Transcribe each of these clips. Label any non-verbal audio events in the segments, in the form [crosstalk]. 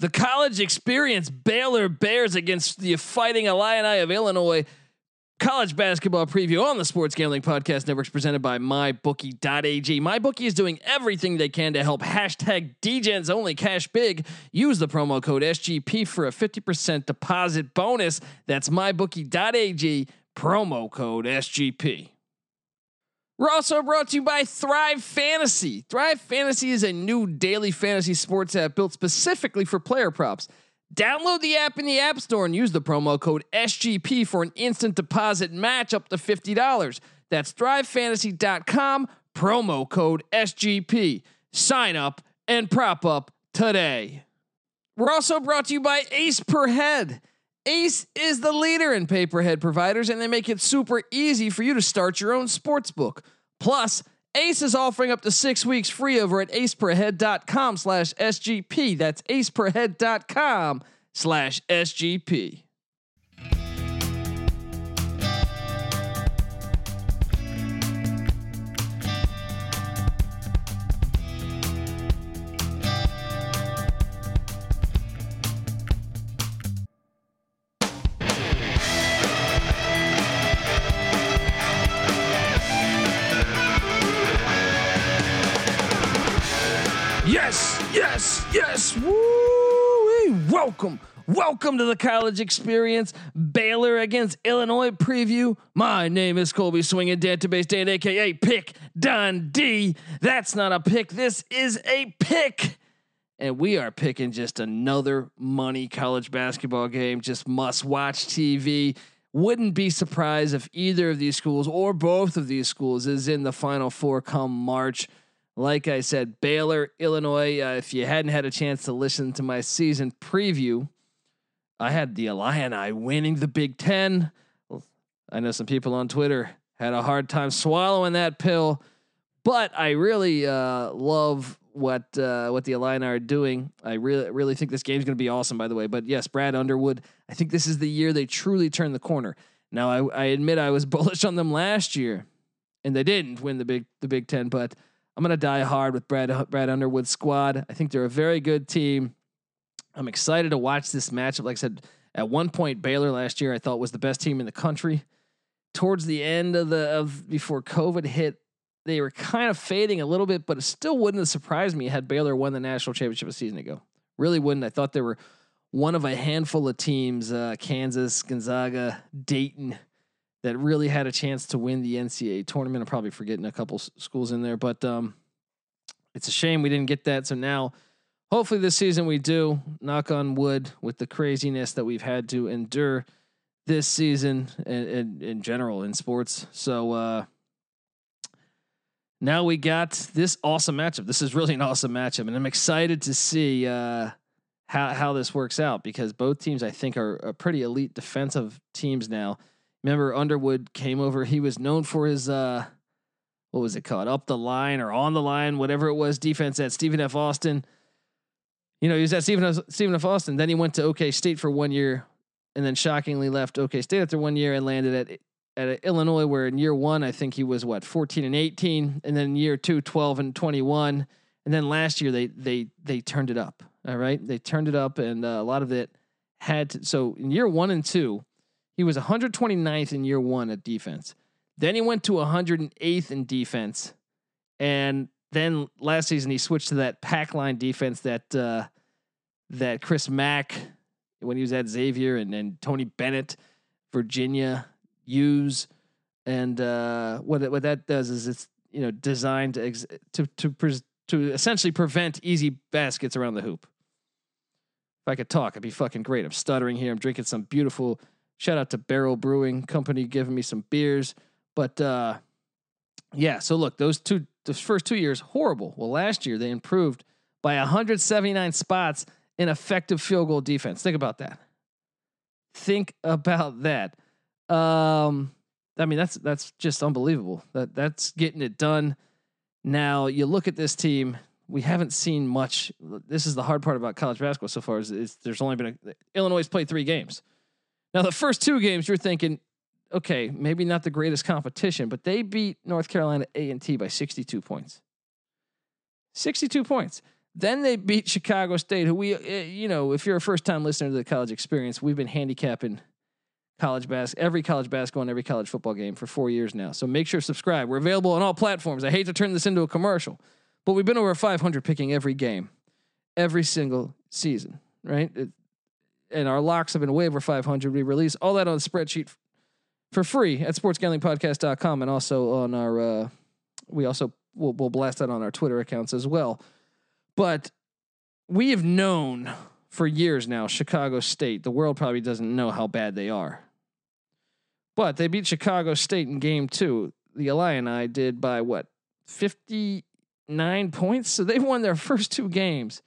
The college experience Baylor Bears against the Fighting Illini of Illinois. College basketball preview on the Sports Gambling Podcast Network presented by MyBookie.ag. MyBookie is doing everything they can to help hashtag DGens only cash big. Use the promo code SGP for a 50% deposit bonus. That's MyBookie.ag, promo code SGP. We're also brought to you by Thrive Fantasy. Thrive Fantasy is a new daily fantasy sports app built specifically for player props. Download the app in the App Store and use the promo code SGP for an instant deposit match up to $50. That's thrivefantasy.com, promo code SGP. Sign up and prop up today. We're also brought to you by Ace Per Head. Ace is the leader in pay-per-head providers, and they make it super easy for you to start your own sports book. Plus, Ace is offering up to six weeks free over at aceperhead.com slash SGP. That's aceperhead.com slash SGP. Welcome. Welcome to the college experience. Baylor against Illinois preview. My name is Colby Swinging Database Dan, aka Pick Dundee. That's not a pick. This is a pick. And we are picking just another money college basketball game, just must watch TV. Wouldn't be surprised if either of these schools or both of these schools is in the final four come March. Like I said, Baylor, Illinois. Uh, if you hadn't had a chance to listen to my season preview, I had the Illini winning the Big Ten. I know some people on Twitter had a hard time swallowing that pill, but I really uh, love what uh, what the Illini are doing. I really really think this game's going to be awesome. By the way, but yes, Brad Underwood. I think this is the year they truly turn the corner. Now I, I admit I was [laughs] bullish on them last year, and they didn't win the big the Big Ten, but I'm gonna die hard with Brad Brad Underwood's squad. I think they're a very good team. I'm excited to watch this matchup. Like I said, at one point Baylor last year I thought was the best team in the country. Towards the end of the of before COVID hit, they were kind of fading a little bit, but it still wouldn't have surprised me had Baylor won the national championship a season ago. Really wouldn't. I thought they were one of a handful of teams, uh, Kansas, Gonzaga, Dayton, that really had a chance to win the NCAA tournament. I'm probably forgetting a couple schools in there, but um, it's a shame we didn't get that. So now, hopefully, this season we do. Knock on wood with the craziness that we've had to endure this season and, in general in sports. So uh, now we got this awesome matchup. This is really an awesome matchup, and I'm excited to see uh, how how this works out because both teams I think are, are pretty elite defensive teams now. Remember Underwood came over. He was known for his uh, what was it called? Up the line or on the line, whatever it was, defense at Stephen F. Austin. You know, he was at Stephen F. Stephen F. Austin. Then he went to OK State for one year, and then shockingly left OK State after one year and landed at at Illinois, where in year one I think he was what 14 and 18, and then year two 12 and 21, and then last year they they they turned it up. All right, they turned it up, and uh, a lot of it had to, so in year one and two, he was 129th in year one at defense. Then he went to 108th in defense, and then last season he switched to that pack line defense that uh, that Chris Mack when he was at Xavier and and Tony Bennett, Virginia use, and uh, what what that does is it's you know designed to ex- to to pres to essentially prevent easy baskets around the hoop. If I could talk, I'd be fucking great. I'm stuttering here. I'm drinking some beautiful. Shout out to Barrel Brewing Company giving me some beers. But uh, yeah, so look, those two, those first two years, horrible. Well, last year they improved by 179 spots in effective field goal defense. Think about that. Think about that. Um, I mean, that's that's just unbelievable. That that's getting it done. Now you look at this team. We haven't seen much. This is the hard part about college basketball so far. Is, is there's only been a, Illinois played three games. Now the first two games, you're thinking, okay, maybe not the greatest competition, but they beat North Carolina A and T by 62 points. 62 points. Then they beat Chicago State, who we, uh, you know, if you're a first time listener to the college experience, we've been handicapping college bas- every college basketball and every college football game for four years now. So make sure to subscribe. We're available on all platforms. I hate to turn this into a commercial, but we've been over 500 picking every game, every single season, right? It, and our locks have been way over 500. We release all that on a spreadsheet for free at sportsgamblingpodcast.com and also on our, uh, we also will we'll blast that on our Twitter accounts as well. But we have known for years now, Chicago State, the world probably doesn't know how bad they are. But they beat Chicago State in game two. The Illini did by what, 59 points? So they won their first two games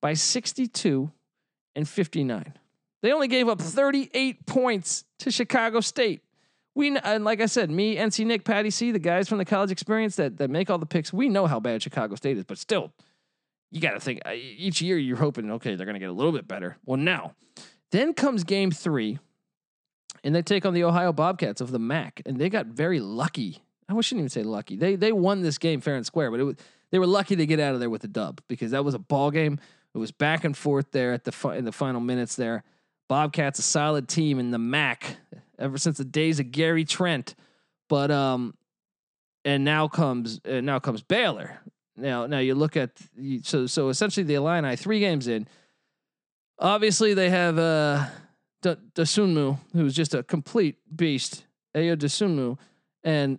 by 62 and 59. They only gave up 38 points to Chicago State. We and like I said, me, NC Nick, Patty C, the guys from the college experience that that make all the picks, we know how bad Chicago State is, but still, you got to think uh, each year you're hoping, okay, they're going to get a little bit better. Well, now, then comes game three, and they take on the Ohio Bobcats of the MAC, and they got very lucky. I shouldn't even say lucky. They they won this game fair and square, but it was they were lucky to get out of there with a dub because that was a ball game. It was back and forth there at the fi- in the final minutes there. Bobcats a solid team in the MAC ever since the days of Gary Trent, but um, and now comes uh, now comes Baylor, now, now you look at so so essentially the Illini three games in. Obviously, they have uh, D- Dosunmu, who's just a complete beast, Ayo Dosunmu, and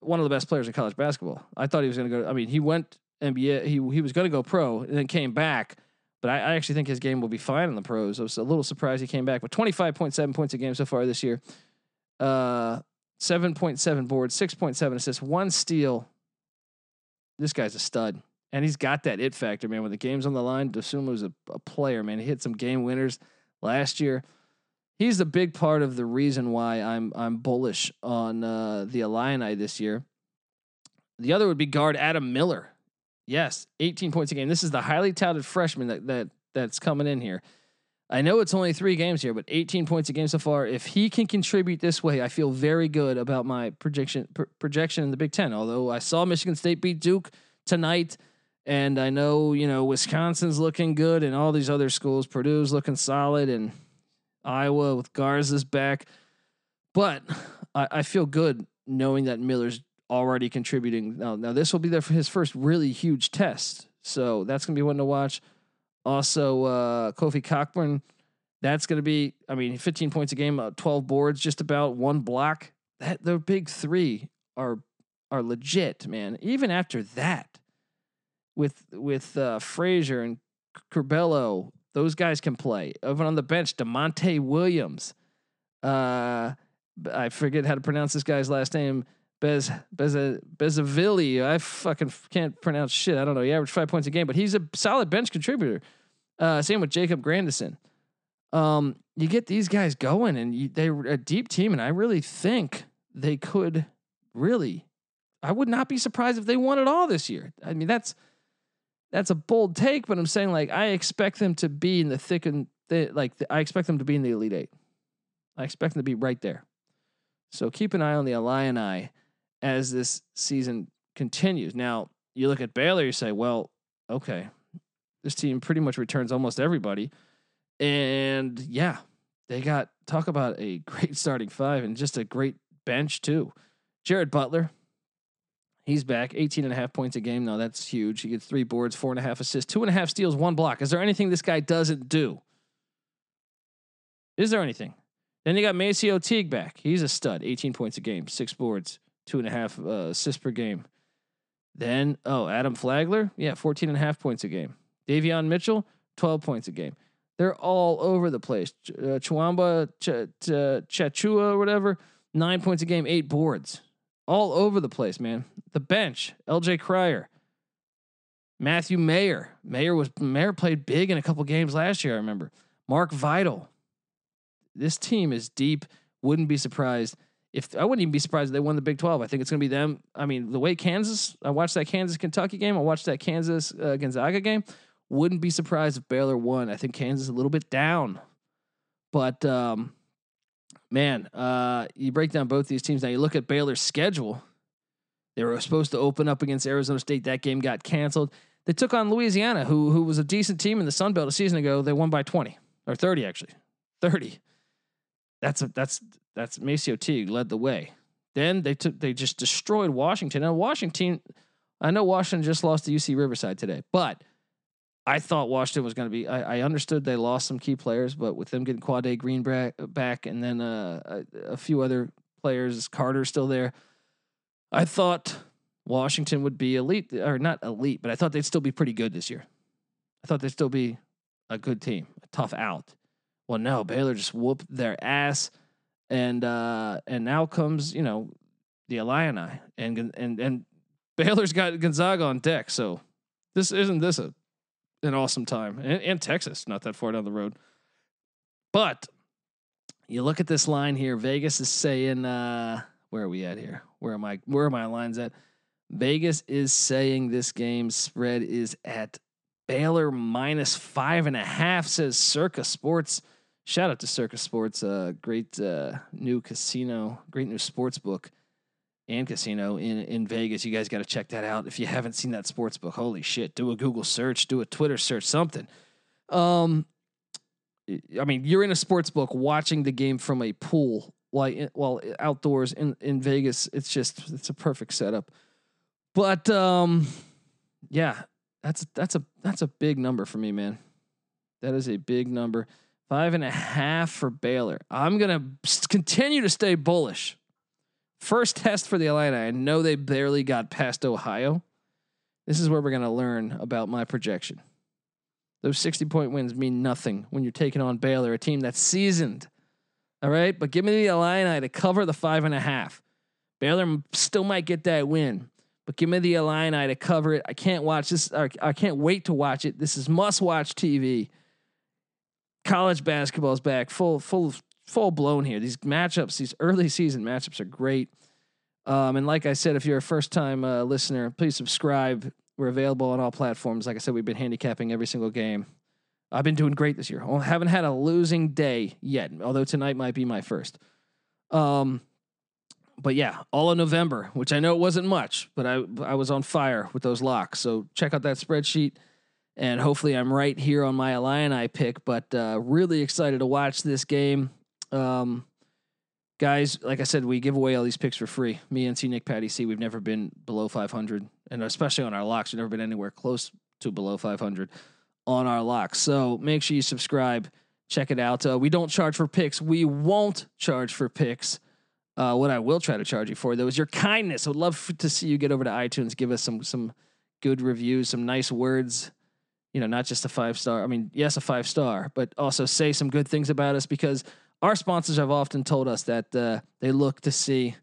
one of the best players in college basketball. I thought he was going to go. I mean, he went NBA. He he was going to go pro and then came back. But I, I, actually think his game will be fine in the pros. I was a little surprised he came back. But 25.7 points a game so far this year. Uh, 7.7 boards, 6.7 assists, one steal, this guy's a stud. And he's got that it factor, man. When the game's on the line, Dosunmu's a, a player, man. He hit some game winners last year. He's a big part of the reason why I'm I'm bullish on uh, the Illini this year. The other would be guard Adam Miller. Yes, 18 points a game. This is the highly touted freshman that that that's coming in here. I know it's only three games here, but 18 points a game so far. If he can contribute this way, I feel very good about my projection pr- projection in the Big Ten. Although I saw Michigan State beat Duke tonight, and I know you know Wisconsin's looking good, and all these other schools, Purdue's looking solid, and Iowa with Garza's back. But I, I feel good knowing that Miller's already contributing. Now, now this will be there for his first really huge test, so that's gonna be one to watch. Also, uh, Kofi Cockburn, that's going to be, I mean, 15 points a game, uh, 12 boards, just about one block. That the big three are are legit, man. Even after that, with with uh, Frazier and Curbelo, those guys can play. Even on the bench, Da'Monte Williams. Uh, I forget how to pronounce this guy's last name. Bez Bez Bezavilli. I fucking can't pronounce shit. I don't know. He averaged five points a game, but he's a solid bench contributor. Uh, same with Jacob Grandison. Um, you get these guys going, and you, they're a deep team, and I really think they could really. I would not be surprised if they won it all this year. I mean, that's that's a bold take, but I'm saying like I expect them to be in the thick and th- like I expect them to be in the elite eight. I expect them to be right there. So keep an eye on the Illini as this season continues. Now, you look at Baylor, you say, well, okay, this team pretty much returns almost everybody. And yeah, they got talk about a [laughs] great starting five and just a great bench too. Jared Butler, he's back, 18 and a half points a game. Now that's huge. He gets three boards, four and a half assists, two and a half steals, one block. Is there anything this guy doesn't do? Is there anything? Then you got MaCio Teague back. He's a stud, 18 points a game, six boards, two and a half uh, assists per game. Then, oh, Adam Flagler, yeah, 14 and a half points a game. Davion Mitchell, 12 points a game. They're all over the place. Ch- uh, Chuamba Ch- Ch- Chachua or whatever, nine points a game, eight boards. All over the place, man. The bench, LJ Cryer, Matthew Mayer. Mayer was Mayer played big in a couple games last year, I remember. Mark Vital. This team is deep. Wouldn't be surprised if I wouldn't even be surprised if they won the Big 12. I think it's going to be them. I mean, the way Kansas, I watched that Kansas Kentucky game, I watched that Kansas uh, Gonzaga game. Wouldn't be surprised if Baylor won. I think Kansas is a little bit down. But um, man, uh, you break down both these teams. Now you look at Baylor's schedule. They were supposed to open up against Arizona State. That game got canceled. They took on Louisiana, who who was a decent team in the Sun Belt a season ago. They won by 20 or 30 actually. 30. That's a, that's that's MaCio Teague led the way. Then they took they just destroyed Washington. Now Washington, I know Washington just lost to UC Riverside today, but I thought Washington was going to be. I, I, understood they lost some key players, but with them getting Quade Green back and then uh, a, a, few other players, Carter still there, I thought Washington would be elite or not elite, but I thought they'd still be pretty good this year. I thought they'd still be a good team, a tough out. Well, no, Baylor just whooped their ass, and uh, and now comes you know the Illini, and and and [laughs] Baylor's got Gonzaga on deck. So this isn't this a an awesome time, and, and Texas not that far down the road. But you look at this line here. Vegas is saying, uh, where are we at here? Where am I? Where are my lines at? Vegas is saying this game spread is at Baylor minus five and a half, says Circa Sports. Shout out to Circa Sports, uh, great uh, new casino, great new sports book and casino in, in Vegas. You guys got to check that out. If you haven't seen that sports book, holy shit, do a Google search, do a Twitter search, something. Um, I mean, you're in a sports book watching the game from a pool while, while outdoors in, in Vegas. It's just, it's a perfect setup. But um, yeah, that's that's a that's a big number for me, man. That is a big number. Five and a half for Baylor. I'm gonna continue to stay bullish. First test for the Illini. I know they barely got past Ohio. This is where we're gonna learn about my projection. Those 60 point wins mean nothing when you're taking on Baylor, a team that's seasoned. All right, but give me the Illini to cover the five and a half. Baylor still might get that win. But give me the Illini to cover it. I can't watch this. I can't wait to watch it. This is must-watch TV. College basketball is back, full, full, full blown here. These matchups, these early season matchups, are great. Um, and like I said, if you're a first-time uh, listener, please subscribe. We're available on all platforms. Like I said, we've been handicapping every single game. I've been doing great this year. I haven't had a losing day yet, although tonight might be my first. Um, but yeah, all of November, which I know it wasn't much, but I I was on fire with those locks. So check out that spreadsheet, and hopefully I'm right here on my Illini pick. But uh, really excited to watch this game, um, guys. Like I said, we give away all these picks for free. Me and C Nick Patty C. We've never been below 500, and especially on our locks, we've never been anywhere close to below 500 on our locks. So make sure you subscribe. Check it out. Uh, we don't charge for picks. We won't charge for picks. Uh, what I will try to charge you for though is your kindness. I would love to see you get over to iTunes, give us some some good reviews, some nice words. You know, not just a five star. I mean, yes, a five star, but also say some good things about us because our sponsors have often told us that uh, they look to see.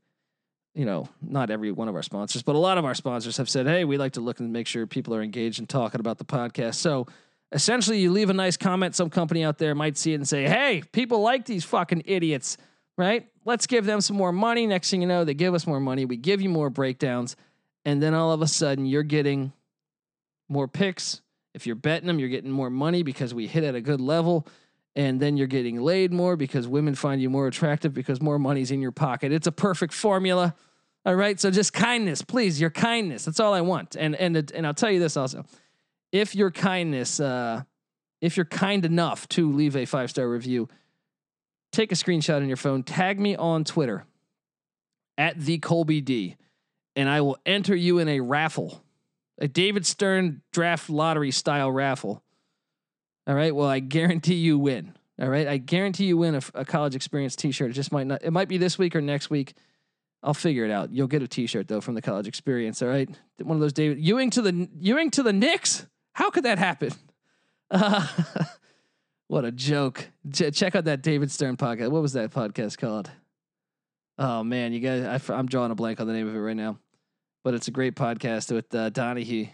You know, not every one of our sponsors, but a lot of our sponsors have said, "Hey, we like to look and make sure people are engaged and talking about the podcast." So, essentially, you leave a nice comment, some company out there might see it and say, "Hey, people like these fucking idiots." right? Let's give them some more money. Next thing you know, they give us more money. We give you more breakdowns. And then all of a sudden, you're getting more picks. If you're betting them, you're getting more money because we hit at a good level. And then you're getting laid more because women find you more attractive because more money's in your pocket. It's a perfect formula. All right. So just kindness, please. Your kindness. That's all I want. And and and I'll tell you this also. If your kindness, uh, if you're kind enough to leave a five star review, take a screenshot on your phone, tag me on Twitter at the Colby D, and I will enter you in a raffle, a David Stern draft lottery style raffle. All right. Well, I guarantee you win. All right. I guarantee you win a, a college experience T-shirt. It just might not. It might be this week or next week. I'll figure it out. You'll get a T-shirt though from the college experience. All right. One of those David Ewing to the Ewing to the Knicks. How could that happen? Uh, [laughs] What a joke. Ch- check out that David Stern podcast. What was that podcast called? Oh man, you guys, I, am drawing a blank on the name of it right now, but it's a great podcast with uh, Donahue.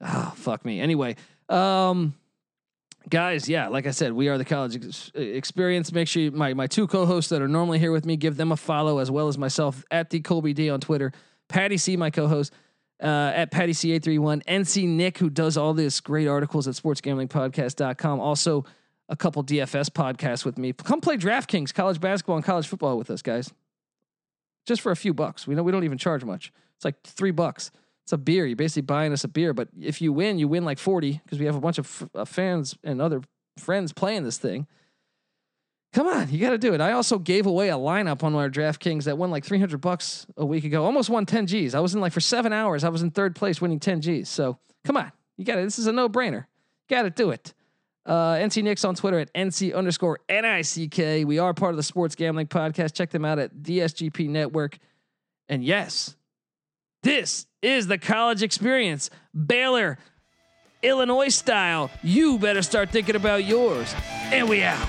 Oh fuck me. Anyway, um, guys, yeah, like I said, we are the college ex- experience. Make sure you, my my two co-hosts that are normally here with me give them a follow as well as myself at the Colby D on Twitter. Patty C, my co-host uh, at Patty C831, NC Nick, who does all this great articles at sportsgamblingpodcast.com. Also, a couple DFS podcasts with me. Come play DraftKings, college basketball, and college football with us, guys. Just for a few bucks. We know we don't even charge much. It's like three bucks It's a beer. You're basically buying us a beer, but if you win, you win like 40 because we have a bunch of f- uh, fans and other friends playing this thing. Come on, you got to do it. I also gave away a lineup on our DraftKings that won like 300 bucks a week ago. Almost won 10 G's. I was in like for seven hours. I was in third place winning 10 G's. So come on, you got it. This is a no brainer. Got to do it. Uh, NC Nicks on Twitter at NC underscore NICK. We are part of the Sports Gambling Podcast. Check them out at DSGP Network. And yes, this is the college experience. Baylor, Illinois style. You better start thinking about yours. And we out.